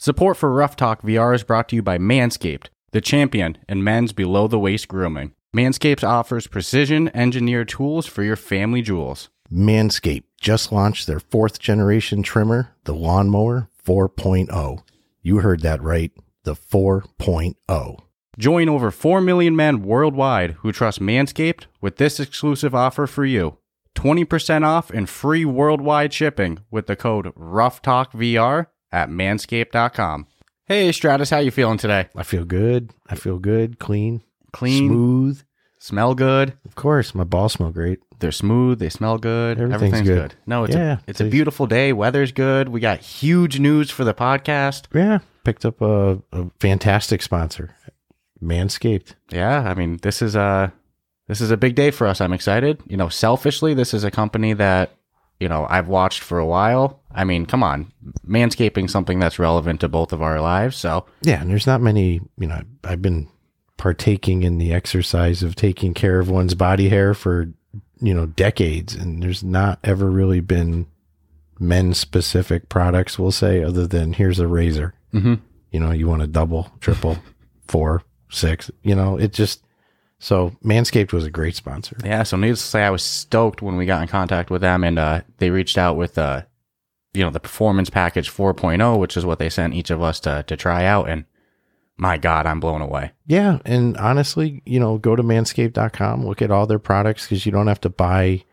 Support for Ruff Talk VR is brought to you by Manscaped, the champion in men's below the waist grooming. Manscaped offers precision engineered tools for your family jewels. Manscaped just launched their fourth generation trimmer, the Lawnmower 4.0. You heard that right, the 4.0. Join over 4 million men worldwide who trust Manscaped with this exclusive offer for you 20% off and free worldwide shipping with the code RuffTalkVR at manscaped.com. Hey, Stratus, how you feeling today? I feel good. I feel good, clean, Clean, smooth. smell good. Of course, my balls smell great. They're smooth. They smell good. Everything's good. No, it's Yeah, a it's a beautiful day. Weather's good. We got huge news for the podcast. Yeah, picked up a, a fantastic sponsor, Manscaped. Yeah, I mean this is a this is a big day for us. I'm excited. You know, selfishly, this is a company that you know I've watched for a while. I mean, come on, manscaping something that's relevant to both of our lives. So Yeah, and there's not many, you know, I've been partaking in the exercise of taking care of one's body hair for, you know, decades. And there's not ever really been men specific products, we'll say, other than here's a razor. Mhm. You know, you want a double, triple, four, six, you know, it just, so Manscaped was a great sponsor. yeah, so needless to say, I was stoked when we got in contact with them, and uh, they reached out with uh, you know, the performance package 4.0, which is what they sent each of us to to try out, and my God, I'm blown away. Yeah. And honestly, you know, go to manscaped.com, look at all their products because you don't have to buy,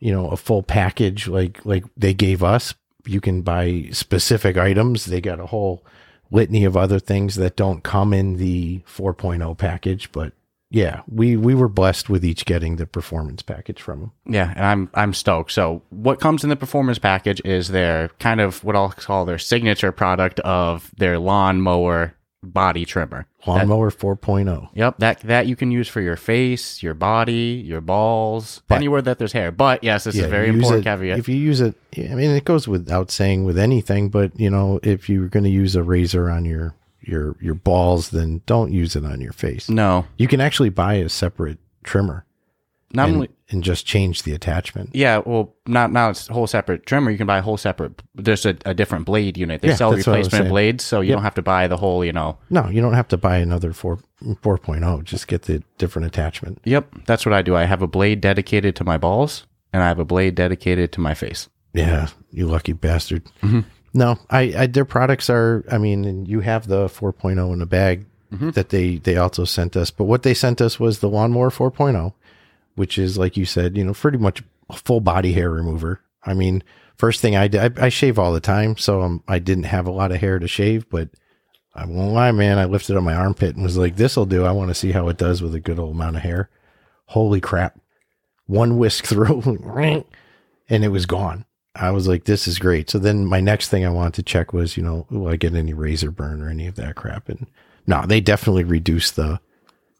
you know, a full package like like they gave us. You can buy specific items. They got a whole litany of other things that don't come in the 4.0 package, but yeah, we we were blessed with each getting the performance package from them. Yeah, and I'm I'm stoked. So what comes in the performance package is their kind of what I'll call their signature product of their lawnmower body trimmer. Lawnmower 4.0. Yep, that that you can use for your face, your body, your balls, But- anywhere that there's hair. But yes, this is a very important it- caveat. If you use it, I mean, it goes without saying with anything, but you know, if you're going to use a razor on your your your balls, then don't use it on your face. no, You can actually buy a separate trimmer not and, only and just change the attachment. yeah, well, not not a whole separate trimmer. You can buy a whole separate. There's a, a different blade unit. They Yeah, sell that's what I was replacement blades, so you Yep. don't have to buy the whole. You know. No, you don't have to buy another 4 4.0. Just get the different attachment. Yep, that's what I do. I have a blade dedicated to my balls, and I have a blade dedicated to my face. Yeah, you lucky bastard. Mm-hmm. No, I, I their products are. I mean, and you have the 4.0 in a bag Mm-hmm. that they they also sent us. But what they sent us was the lawnmower 4.0, which is like you said, you know, pretty much a full body hair remover. I mean, first thing I did, I, I shave all the time, so um, I didn't have a lot of hair to shave, but. I won't lie, man. I lifted up my armpit and was like, "This'll do." I want to see how it does with a good old amount of hair. Holy crap! One whisk through, and it was gone. I was like, this is great. So then my next thing I wanted to check was, you know, will I get any razor burn or any of that crap? And no, they definitely reduce the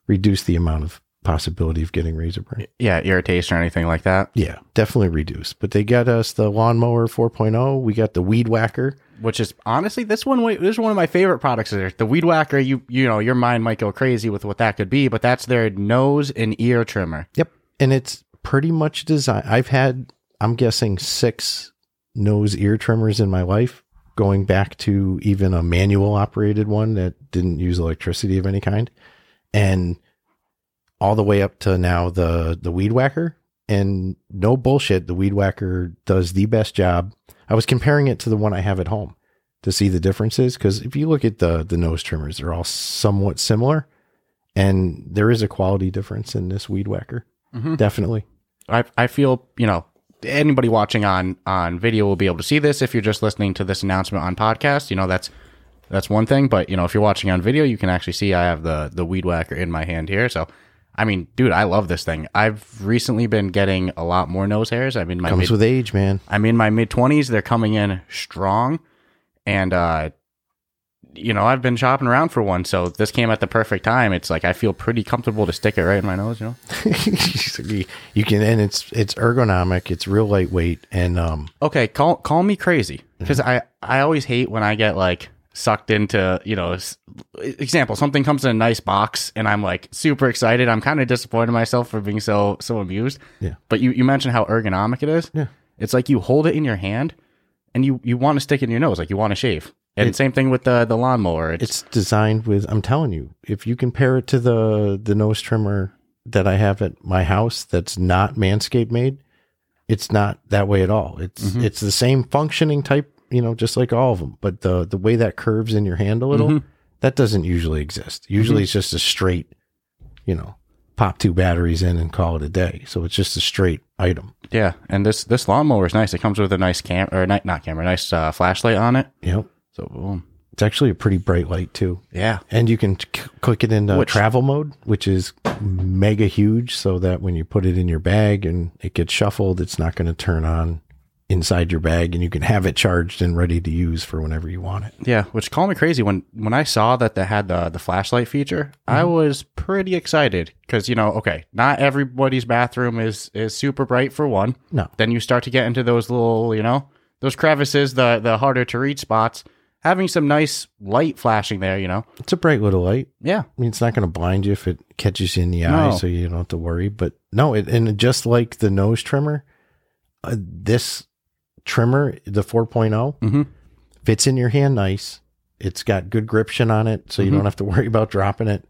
reduce the amount of possibility of getting razor burn. Yeah, irritation or anything like that. Yeah, definitely reduce. But they got us the lawnmower 4.0. We got the weed whacker. Which is honestly, this one this is one of my favorite products. There, the Weed Whacker. You you know, your mind might go crazy with what that could be, but that's their nose and ear trimmer. Yep. And it's pretty much designed. I've had, I'm guessing, six nose ear trimmers in my life, going back to even a manual operated one that didn't use electricity of any kind. And all the way up to now the the weed whacker. And no bullshit, the weed whacker does the best job. I was comparing it to the one I have at home to see the differences. Because if you look at the the nose trimmers, they're all somewhat similar, and there is a quality difference in this weed whacker. Mhm. Definitely. I I feel you know anybody watching on on video will be able to see this. If you're just listening to this announcement on podcast, you know that's that's one thing. But you know if you're watching on video, you can actually see I have the the Weed Whacker in my hand here. So. I mean, dude, I love this thing. I've recently been getting a lot more nose hairs. I'm in my Comes mid, with age, man. I'm in my mid twenties. They're coming in strong, and uh, you know I've been shopping around for one, so this came at the perfect time. It's like I feel pretty comfortable to stick it right in my nose. You know. you can, and it's it's ergonomic. It's real lightweight, and um, Okay, call call me crazy because I I always hate when I get like sucked into you know example something comes in a nice box and I'm like super excited. I'm kind of disappointed in myself for being so so amused. Yeah. But you you mentioned how ergonomic it is. Yeah. It's like you hold it in your hand and you you want to stick it in your nose like you want to shave. And It- same thing with the the lawnmower. It's, it's designed with i'm telling you if you compare it to the the nose trimmer that i have at my house that's not manscaped made it's not that way at all it's Mhm. it's the same functioning type you know just like all of them but the the way that curves in your hand a little Mhm. that doesn't usually exist usually it's just a straight you know pop two batteries in and call it a day so it's just a straight item yeah, and this this lawnmower is nice. It comes with a nice cam or not not camera, nice uh, flashlight on it. know So boom. it's actually a pretty bright light too Yeah. And you can c- click it into Which- travel mode, which is mega huge, so that when you put it in your bag and it gets shuffled, it's not going to turn on inside your bag, and you can have it charged and ready to use for whenever you want it. Yeah, which called me crazy when when I saw that they had the the flashlight feature. I mm-hmm. was pretty excited because you know, okay, not everybody's bathroom is is super bright for one. No, Then you start to get into those little, you know, those crevices, the the harder to reach spots. Having some nice light flashing there, you know, it's a bright little light. yeah, I mean, it's not going to blind you if it catches you in the eye, so you don't have to worry. But no, it, and just like the nose trimmer, uh, this trimmer, the 4.0, Mhm. fits in your hand nice. It's got good gription on it, so you Mhm. don't have to worry about dropping it.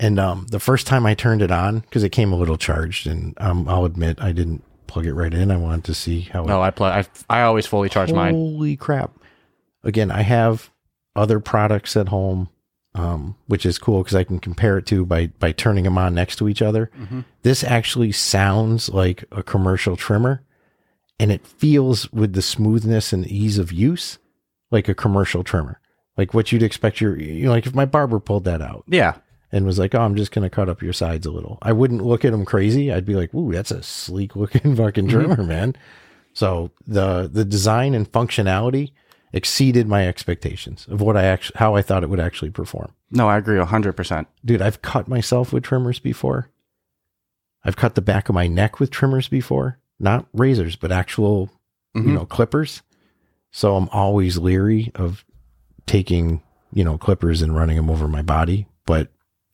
And um, the first time I turned it on, because it came a little charged, and um, I'll admit I didn't plug it right in. I wanted to see how. no, I play. I I always fully charge it, mine. Holy crap! Again, I have other products at home, um, which is cool because I can compare it to by by turning them on next to each other. Mhm. This actually sounds like a commercial trimmer, and it feels with the smoothness and ease of use like a commercial trimmer, like what you'd expect your you know, like if my barber pulled that out Yeah, and was like, "Oh, I'm just gonna cut up your sides a little," I wouldn't look at them crazy. I'd be like, "Ooh, that's a sleek looking fucking trimmer, man." So the the design and functionality exceeded my expectations of what I actually how I thought it would actually perform. no, I agree hundred percent. Dude, I've cut myself with trimmers before. I've cut the back of my neck with trimmers before, not razors, but actual Mhm. you know clippers. So I'm always leery of taking you know clippers and running them over my body, but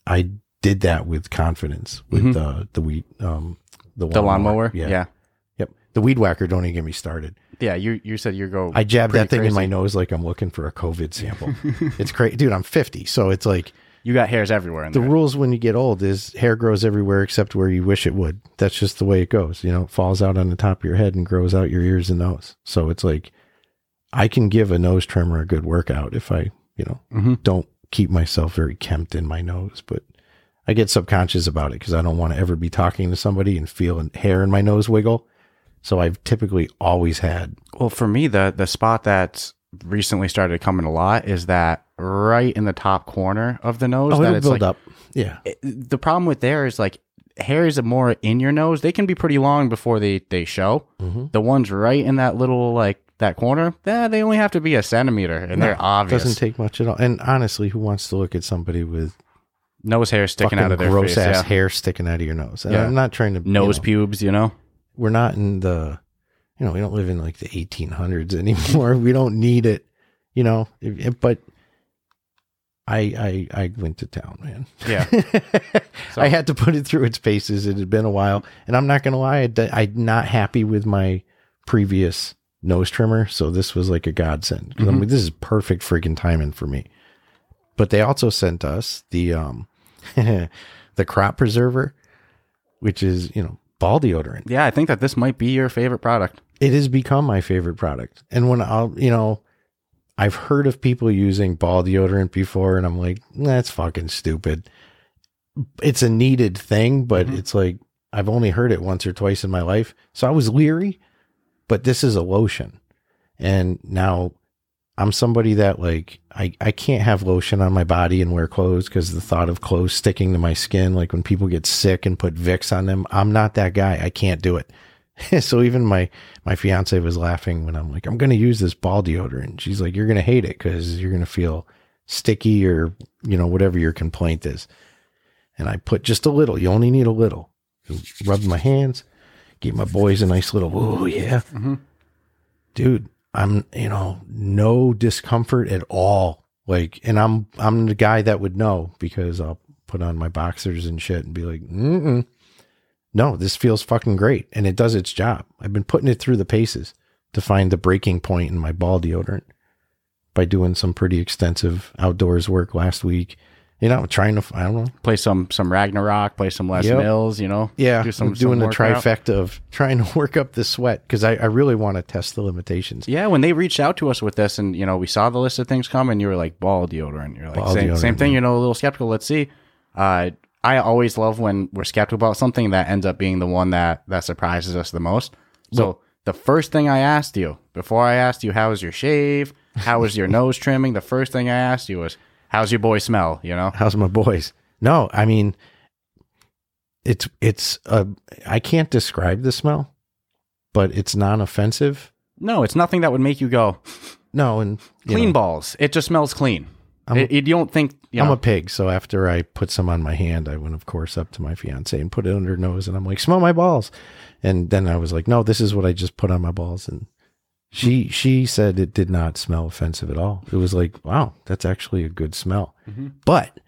I did that with confidence with Mhm. the the weed um the, The lawnmower, Yeah. yeah, Yep. The weed whacker don't even get me started. Yeah. You you said you go. I jab that thing in my nose like I'm looking for a COVID sample. it's crazy. Dude, I'm 50. So it's like You got hairs everywhere in the there. rules when you get old is hair grows everywhere except where you wish it would. That's just the way it goes. You know, it falls out on the top of your head and grows out your ears and nose. So it's like I can give a nose trimmer a good workout if I, you know, Mhm. don't keep myself very kempt in my nose, but I get subconscious about it because I don't want to ever be talking to somebody and feel a hair in my nose wiggle. So I've typically always had Well, for me, the the spot that's recently started coming a lot is that right in the top corner of the nose. oh, that it'll build like up. Yeah. it- the problem with there is like hairs are more in your nose. They can be pretty long before they they show. hmm The ones right in that little like that corner, eh, they only have to be a centimeter, and they're obvious. Doesn't take much at all. And honestly, who wants to look at somebody with nose hair sticking out of their gross face. ass Yeah. hair sticking out of your nose? And Yeah. I'm not trying to you Nose know, pubes, you know. We're not in the you know we don't live in like the 1800s anymore. We don't need it you know? But i i i went to town man. Yeah. So- i had to put it through its paces. It had been a while. And i'm not gonna lie I, i'm not happy with my previous nose trimmer. So this was like a godsend. I'm Mhm. like, this is perfect freaking timing for me. But they also sent us the um the crop preserver which is you know ball deodorant Yeah, I think that this might be your favorite product. it has become my favorite product. And when I'll, you know, I've heard of people using ball deodorant before, and I'm like, that's fucking stupid. It's a needed thing, but Mhm. it's like I've only heard it once or twice in my life. So I was leery, but this is a lotion. And now I'm somebody that like I, I can't have lotion on my body and wear clothes because the thought of clothes sticking to my skin, like when people get sick and put Vicks on them, I'm not that guy. I can't do it. so even my my fiance was laughing when I'm like, I'm gonna use this ball deodorant. She's like, You're gonna hate it because you're gonna feel sticky or you know whatever your complaint is. And I put just a little. You only need a little. Rubbed my hands, gave my boys a nice little. Oh yeah, Mhm. dude. I'm you know no discomfort at all. Like, and I'm I'm the guy that would know because I'll put on my boxers and shit and be like, mm no, this feels fucking great. And it does its job. I've been putting it through the paces to find the breaking point in my ball deodorant. by doing some pretty extensive outdoors work last week. You know, trying to I don't know. Play some some Ragnarok, play some Les Yep. Mills, you know. Yeah, do some I'm doing some the trifecta of trying to work up the sweat because I, I really want to test the limitations. Yeah, when they reached out to us with this, and you know, we saw the list of things come, and you were like ball deodorant. You're like Ball same, same thing. You know, a little skeptical. Let's see. Uh, I always love when we're skeptical about something that ends up being the one that that surprises us the most. So the first thing I asked you before I asked you how was your shave, how was your nose trimming, the first thing I asked you was how's your boy smell. You know, How's my boys? No, I mean, it's it's a I can't describe the smell, but it's non-offensive. no, it's nothing that would make you go No, and clean know, balls. It just smells clean. I'm It- you don't think you I'm know, a pig, so after I put some on my hand, I went, of course, up to my fiance and put it under her nose, and I'm like, "Smell my balls," and then I was like, "No, this is what I just put on my balls," and she she said it did not smell offensive at all. It was like, "Wow, that's actually a good smell." But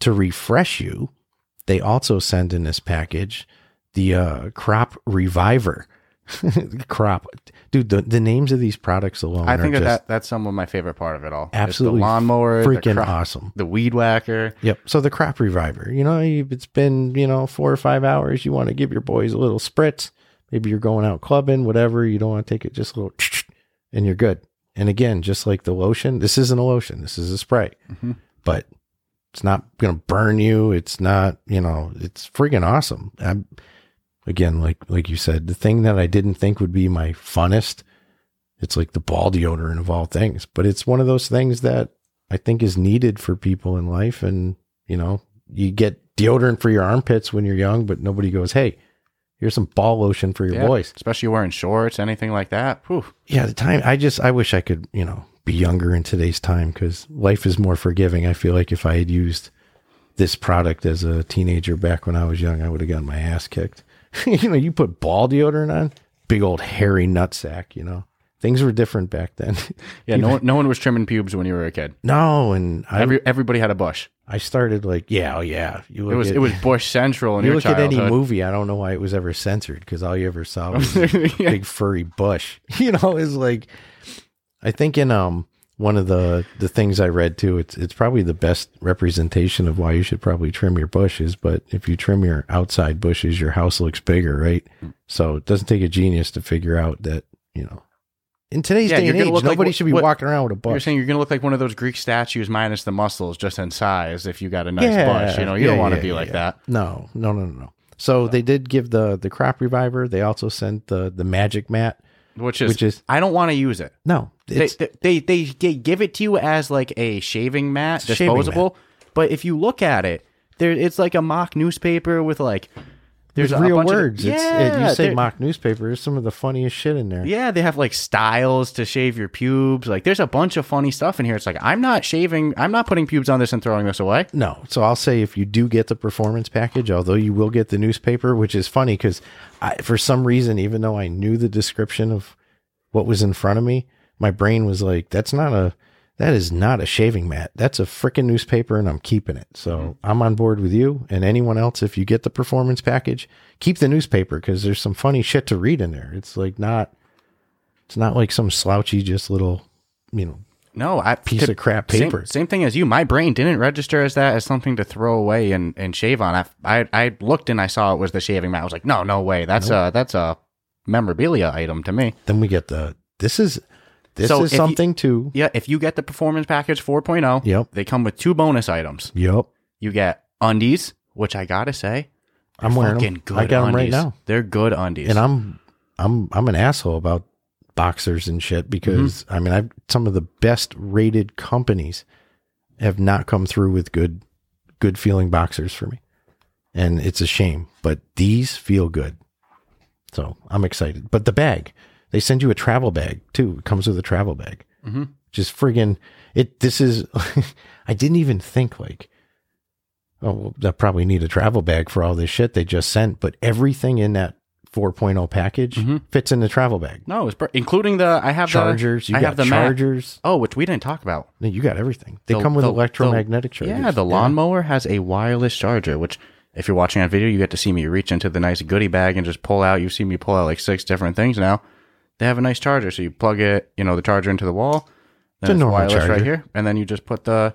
to refresh you, they also send in this package the uh, crop reviver. crop, dude. The, the names of these products alone, I think are that, that that's some of my favorite part of it all. It's absolutely the lawnmower, the freaking crop- awesome. the weed whacker. Yep. So the crop reviver, you know, it's been, you know, four or five hours, you want to give your boys a little spritz. Maybe you're going out clubbing, whatever. You don't want to take it just a little, and you're good. And again, just like the lotion, this isn't a lotion. This is a spray, Mhm. but it's not going to burn you. It's not, you know, it's freaking awesome. I'm, again, like, like you said, the thing that I didn't think would be my funnest, it's like the ball deodorant of all things, but it's one of those things that I think is needed for people in life. And, you know, you get deodorant for your armpits when you're young, but nobody goes, Hey, here's some ball lotion for your Yeah, boys. especially wearing shorts, anything like that. Whew. Yeah. The time, I just, I wish I could, you know, be younger in today's time because life is more forgiving. I feel like if I had used this product as a teenager back when I was young, I would have gotten my ass kicked. you know, you put ball deodorant on, big old hairy nutsack, you know, things were different back then. Yeah, no, one- no one was trimming pubes when you were a kid. no. And I, Every everybody had a bush. I started like, yeah, oh yeah. You It was at, it was bush central in you your look at any movie, I don't know why it was ever censored because all you ever saw was a Yeah. big furry bush. You know, is like I think in um one of the the things I read too, it's it's probably the best representation of why you should probably trim your bushes. But if you trim your outside bushes, your house looks bigger, right? So it doesn't take a genius to figure out that you know. In today's Yeah, day and age, look like nobody what- should be what- walking around with a bush. You're saying you're gonna look like one of those Greek statues minus the muscles, just in size. If you got a nice bush, you know, you yeah, don't want to yeah, be yeah, like yeah. that. No, no, no, no, no. So they did give the the crop reviver. They also sent the the magic mat, Which is, which is I don't want to use it. no, They, it's they, they they give it to you as like a shaving mat, a shaving disposable. But if you look at it, there it's like a mock newspaper with like there's real bunch words. Of, it's, yeah, it, you say mock newspaper. There's some of the funniest shit in there. Yeah, they have like styles to shave your pubes. Like there's a bunch of funny stuff in here. It's like I'm not shaving, I'm not putting pubes on this and throwing this away. No, so I'll say if you do get the performance package, although you will get the newspaper, which is funny because for some reason, even though I knew the description of what was in front of me, my brain was like, "That's not a, that is not a shaving mat. That's a freaking newspaper, and I'm keeping it." So mm-hmm. I'm on board with you and anyone else. If you get the performance package, keep the newspaper because there's some funny shit to read in there. It's like not, it's not like some slouchy, just little, you know, No, I piece to- of crap paper. Same, thing as you. My brain didn't register as that as something to throw away and, and shave on. I, I I looked and I saw it was the shaving mat. I was like, no, no way. That's a that's a memorabilia item to me. Then we get the this is this So is if you- something too. Yeah, if you get the performance package 4.0, Yep. they come with two bonus items. Yep. You get undies, which I gotta say, I'm wearing them. good I got them right now, They're good undies. and I'm I'm I'm an asshole about boxers and shit because Mm-hmm. I mean I've some of the best rated companies have not come through with good good feeling boxers for me, and it's a shame. But these feel good, so I'm excited. But the bag, they send you a travel bag too. It comes with a travel bag. Mhm. Just friggin' it. This is I didn't even think like. Oh, well, I probably need a travel bag for all this shit they just sent, but everything in that 4.0 package Mhm. fits in the travel bag. no, it's including the I have Chargers, The, you I got have the chargers. Oh, which we didn't talk about. No, you got everything. They The- come with the- electromagnetic chargers. Yeah, the lawnmower has a wireless charger, which if you're watching on video, you get to see me reach into the nice goodie bag and just pull out. You see me pull out like six different things now. They have a nice charger, so you plug it, you know, the charger into the wall. Then a normal wireless right here, and then you just put the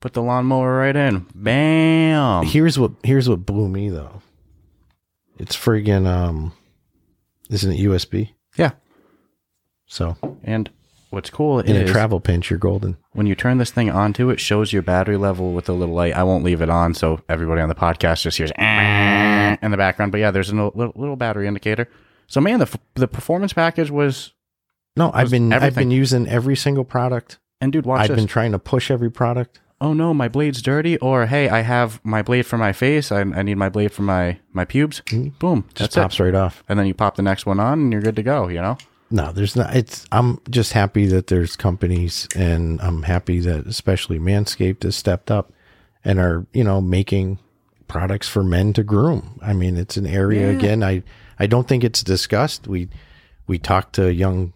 put the lawnmower right in. Bam. Here's what here's what blew me though. It's friggin' um, isn't it USB? Yeah. So And what's cool in a travel pinch, you're golden. when you turn this thing onto, it shows your battery level with a little light. I won't leave it on, so everybody on the podcast just hears "Eh" in the background. But yeah, there's a little, little battery indicator. So man, the the performance package was. No, I've been I've been using every single product. And dude, watch I've this. been trying to push every product. oh no, my blade's dirty. Or hey, I have my blade for my face. I, I need my blade for my my pubes. Mm-hmm. Boom, Just that's it. pops right off. And then you pop the next one on, and you're good to go. You know. No, there's not. It's. I'm just happy that there's companies, and I'm happy that especially Manscaped has stepped up and are you know making products for men to groom. I mean, it's an area again. I I don't think it's discussed. We we talk to young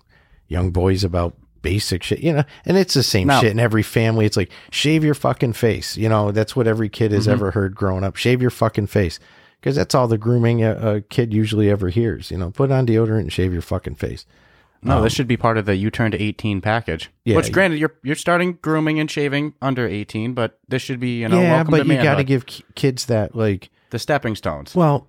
young boys about basic shit, you know, and it's the same No. shit in every family. It's like shave your fucking face. You know, that's what every kid has mm-hmm. ever heard growing up. Shave your fucking face. Because that's all the grooming a, a kid usually ever hears. You know, put on deodorant and shave your fucking face. No, this um, should be part of the you turn to 18 package. Yeah. Which, granted, you're you're starting grooming and shaving under 18, but this should be you know yeah, but you got to give ki- kids that like. the stepping stones. Well,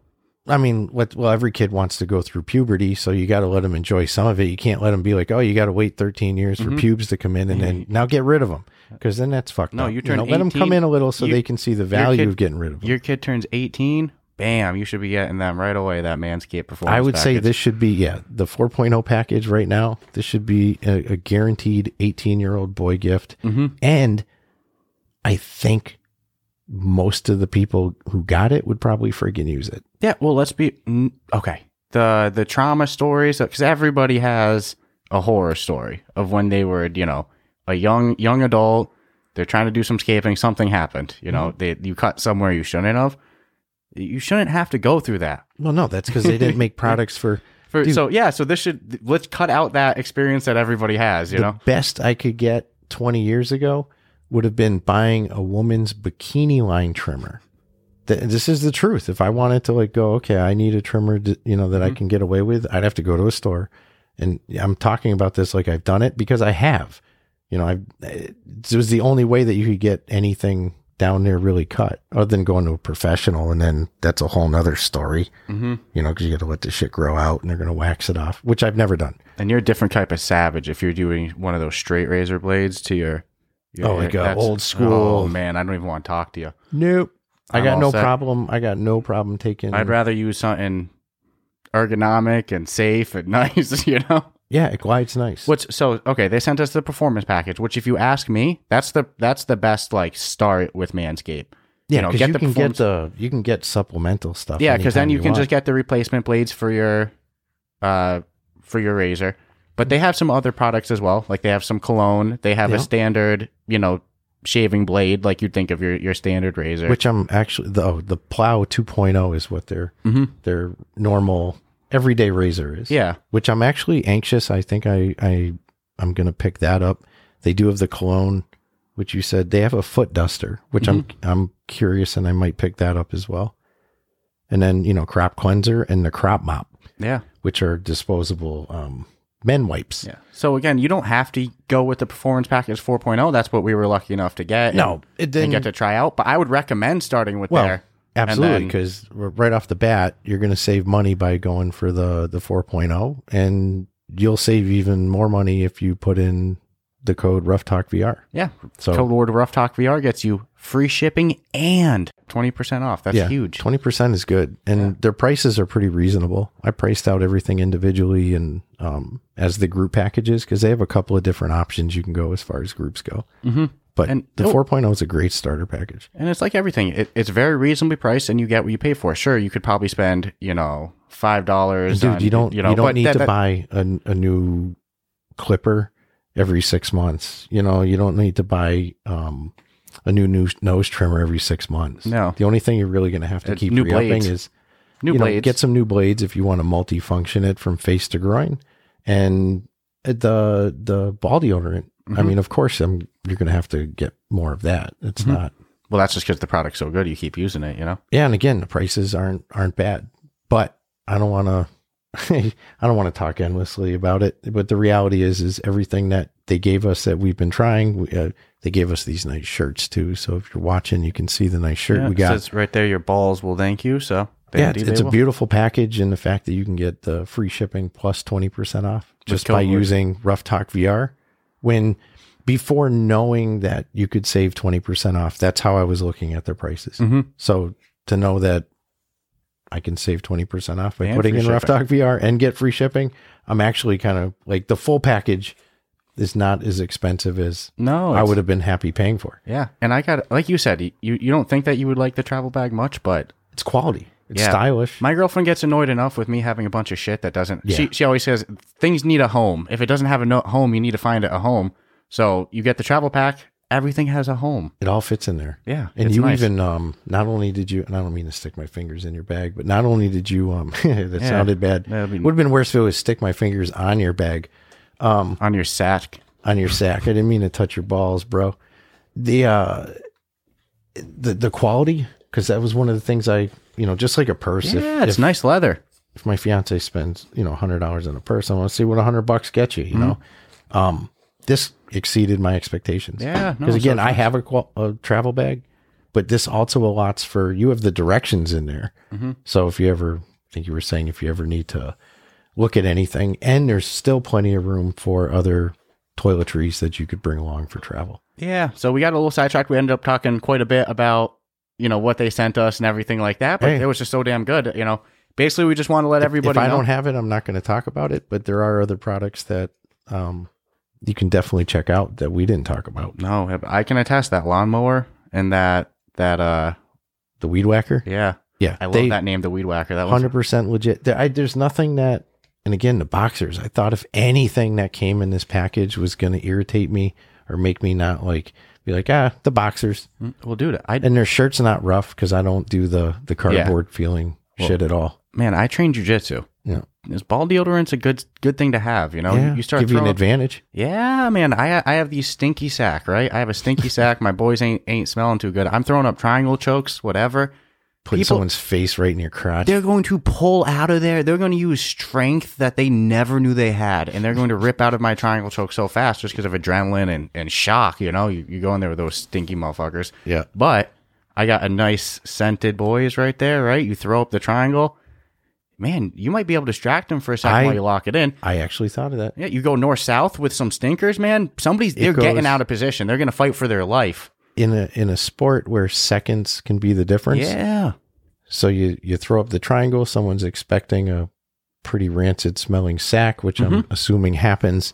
I mean, what? Well, every kid wants to go through puberty, so you got to let them enjoy some of it. You can't let them be like, oh, you got to wait 13 years Mm-hmm. for pubes to come in, and then now get rid of them because then that's fucked No, up. you turn know, let them come in a little so you- they can see the value kid- of getting rid of them. Your kid turns 18, bam, you should be getting them right away. That Manscaped performance. I would say this should be yeah the 4.0 package right now. This should be a, a guaranteed 18 year old boy gift, Mm-hmm. and I think most of the people who got it would probably friggin' use it. Yeah, well, let's be okay. The the trauma stories uh, because everybody has a horror story of when they were you know a young young adult. They're trying to do some scaping. Something happened. You know, mm-hmm. they you cut somewhere you shouldn't have. You shouldn't have to go through that. Well, no, that's because they didn't make products for For, so yeah, so this should let's cut out that experience that everybody has. You know best I could get 20 years ago would have been buying a woman's bikini line trimmer. Th- This is the truth. If I wanted to like go, okay, I need a trimmer, to, you know, that I can get away with, I'd have to go to a store. And I'm talking about this like I've done it because I have. You know, I it was the only way that you could get anything down there really cut, other than going to a professional, and then that's a whole nother story. Mm-hmm. You know, because you got to let the shit grow out, and they're going to wax it off, which I've never done. and you're a different type of savage if you're doing one of those straight razor blades to your. Oh, like a that's- old school- Oh man, I don't even want to talk to you. Nope. I I'm got all no set. problem. I got no problem taking. I'd rather use something ergonomic and safe and nice. You know. yeah, it glides nice. What's so okay? They sent us the performance package, which, if you ask me, that's the that's the best like start with Manscaped. yeah, you know, get you the can get performance- the you can get supplemental stuff. Yeah, because then you can want. just get the replacement blades for your uh for your razor. But they have some other products as well. Like they have some cologne. They have Yeah. a standard, you know, shaving blade like you'd think of your your standard razor. which I'm actually the oh, the Plow 2.0 is what their Mhm. their normal everyday razor is. yeah. which I'm actually anxious. I think I I I'm gonna pick that up. They do have the cologne, which you said they have a foot duster, which I'm Mm-hmm. I'm curious and I might pick that up as well. And then you know crop cleanser and the crop mop. Yeah. which are disposable um, men wipes. Yeah. So again, you don't have to go with the performance package 4.0. That's what we were lucky enough to get. No, and, it didn't. get to try out. But I would recommend starting with well, there. absolutely, because right off the bat, you're going to save money by going for the the 4.0, and you'll save even more money if you put in the code Ruff Talk VR. Yeah. So Code word Ruff Talk VR gets you free shipping and 20% off. That's yeah, huge. Twenty percent is good, and their prices are pretty reasonable. I priced out everything individually and um, as the group packages because they have a couple of different options you can go as far as groups go. hmm But And- the oh. 4.0 is a great starter package. And it's like everything. It, it's very reasonably priced and you get what you pay for. Sure, you could probably spend, you know, $5. Dude, on, you don't you, know, don't need that- to that- buy a, a new clipper every six months. You know, you don't need to buy um, a new, new nose trimmer every six months. No. the only thing you're really going to have to It's keep new blades. is new you know, blades. get some new blades if you want to multi-function it from face to groin, and the the ball deodorant. I Mhm. mean, of course, I'm, you're going to have to get more of that. It's Mhm. not. well, that's just because the product's so good. You keep using it, you know? Yeah, and again, the prices aren't aren't bad, but I don't want to. I don't want to talk endlessly about it, but the reality is, is everything that they gave us that we've been trying. We, uh, they gave us these nice shirts too. So if you're watching, you can see the nice shirt Yeah, we it got. says right there, your balls will thank you. So yeah, it's, it's a beautiful package, and the fact that you can get the free shipping plus twenty percent off just by using Ruff Talk VR. When before knowing that you could save twenty percent off, that's how I was looking at their prices. Mhm. So to know that I can save twenty percent off by And putting in Ruff. Talk VR and get free shipping, I'm actually kind of like the full package is not as expensive as No, I would have been happy paying for. Yeah, and I got like you said, you you don't think that you would like the travel bag much, but It's quality. It's Yeah. stylish. my girlfriend gets annoyed enough with me having a bunch of shit that doesn't. Yeah. She she always says things need a home. If it doesn't have a no- home, you need to find it a home. So you get the travel pack. Everything has a home. It all fits in there. Yeah, And you nice. even um not only did you and I don't mean to stick my fingers in your bag, but not only did you um that Yeah. sounded bad. Be- Would have been worse if it was stick my fingers on your bag, Um on your sack. on your sack. I didn't mean to touch your balls, bro. The uh the the quality because that was one of the things I you know just like a purse. Yeah, if, it's if, nice leather. if my fiance spends you know hundred dollars on a purse, I want to see what a hundred bucks get you. You know, um, this exceeded my expectations. Yeah, because so again, it's I have a, qual- a travel bag, but this also allots for you have the directions in there. Mm-hmm. So if you ever, I think you were saying if you ever need to look at anything, and there's still plenty of room for other toiletries that you could bring along for travel. Yeah. So we got a little sidetracked. We ended up talking quite a bit about you know what they sent us and everything like that. But Hey. it was just so damn good. You know, basically we just want to let everybody if I know. don't have it, I'm not going to talk about it. But there are other products that um, you can definitely check out that we didn't talk about. no, I can attest that lawnmower and that that uh The weed whacker, yeah. yeah, I love they- that name, the weed whacker. That hundred percent legit. There, I, there's nothing that, and again, the boxers. I thought if anything that came in this package was going to irritate me or make me not like be like ah the boxers well, dude. I and their shirts not rough because I don't do the the cardboard feeling shit at all. man, I trained jujitsu. Yeah, This ball deodorant's a good good thing to have. You know, yeah. you start give you an advantage. Yeah, man. I I have these stinky sack, right? I have a stinky sack. My boys ain't ain't smelling too good. I'm throwing up triangle chokes, whatever. Putting People- someone's face right in your crotch. They're going to pull out of there. They're going to use strength that they never knew they had, and they're going to rip out of my triangle choke so fast just because of adrenaline and, and shock. You know, you, you go in there with those stinky motherfuckers. Yeah. But I got a nice scented boys right there, right? You throw up the triangle. Man, you might be able to distract them for a second I- while you lock it in. I actually thought of that. Yeah, you go north south with some stinkers, man. Somebody's they're getting out of position. They're going to fight for their life. In a in a sport where seconds can be the difference. Yeah. So you you throw up the triangle. Someone's expecting a pretty rancid smelling sack, which I'm Mm-hmm. assuming happens,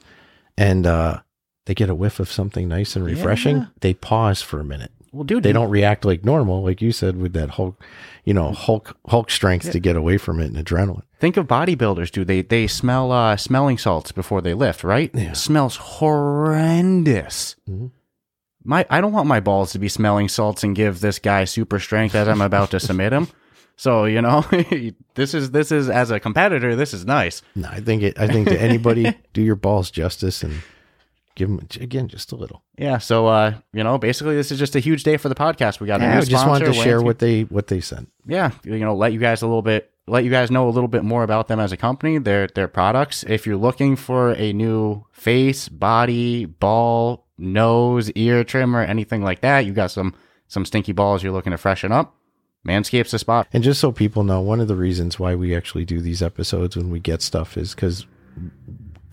and uh, they get a whiff of something nice and refreshing. Yeah. They pause for a minute. Well, dude, They don't react like normal, like you said, with that Hulk, you know, Hulk Hulk strength to get away from it and adrenaline. think of bodybuilders, dude. They they smell uh, smelling salts before they lift, right? Yeah. It smells horrendous. Mhm. My I don't want my balls to be smelling salts and give this guy super strength as I'm about to submit him. So you know, this is this is as a competitor, this is nice. No, I think it. I think to anybody, do your balls justice and give them again just a little. Yeah. So uh, you know, basically, this is just a huge day for the podcast. We got a Yeah, new I just wanted to share what they what they sent. yeah, you know, let you guys a little bit, let you guys know a little bit more about them as a company, their their products. If you're looking for a new face, body, ball, nose, ear trimmer, anything like that, you got some some stinky balls you're looking to freshen up. Manscapes the spot. And just so people know, one of the reasons why we actually do these episodes when we get stuff is because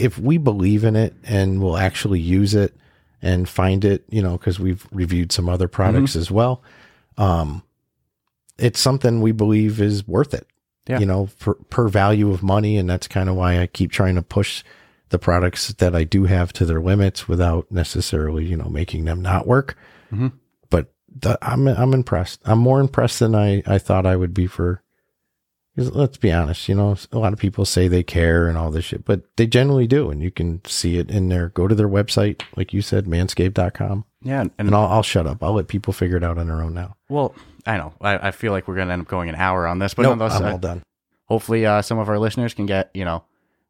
if we believe in it and we'll actually use it and find it, you know, because we've reviewed some other products as well, um, it's something we believe is worth it. Yeah. You know, per, per value of money, and that's kind of why I keep trying to push the products that I do have to their limits without necessarily, you know, making them not work. Mhm. But the, I'm I'm impressed. I'm more impressed than I I thought I would be for. 'Cause let's be honest, you know, a lot of people say they care and all this shit, but they generally do, and you can see it in their. Go to their website, like you said, manscaped.com, Yeah, and, and I'll I'll shut up. I'll let people figure it out on their own now. well, I know. I, I feel like we're gonna end up going an hour on this, but Nope, I'm uh, all done. hopefully, uh, some of our listeners can get you know,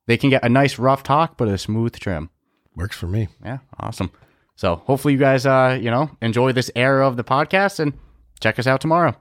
they can get a nice rough talk, but a smooth trim. Works for me. Yeah, awesome. So hopefully you guys uh, you know, enjoy this era of the podcast and check us out tomorrow.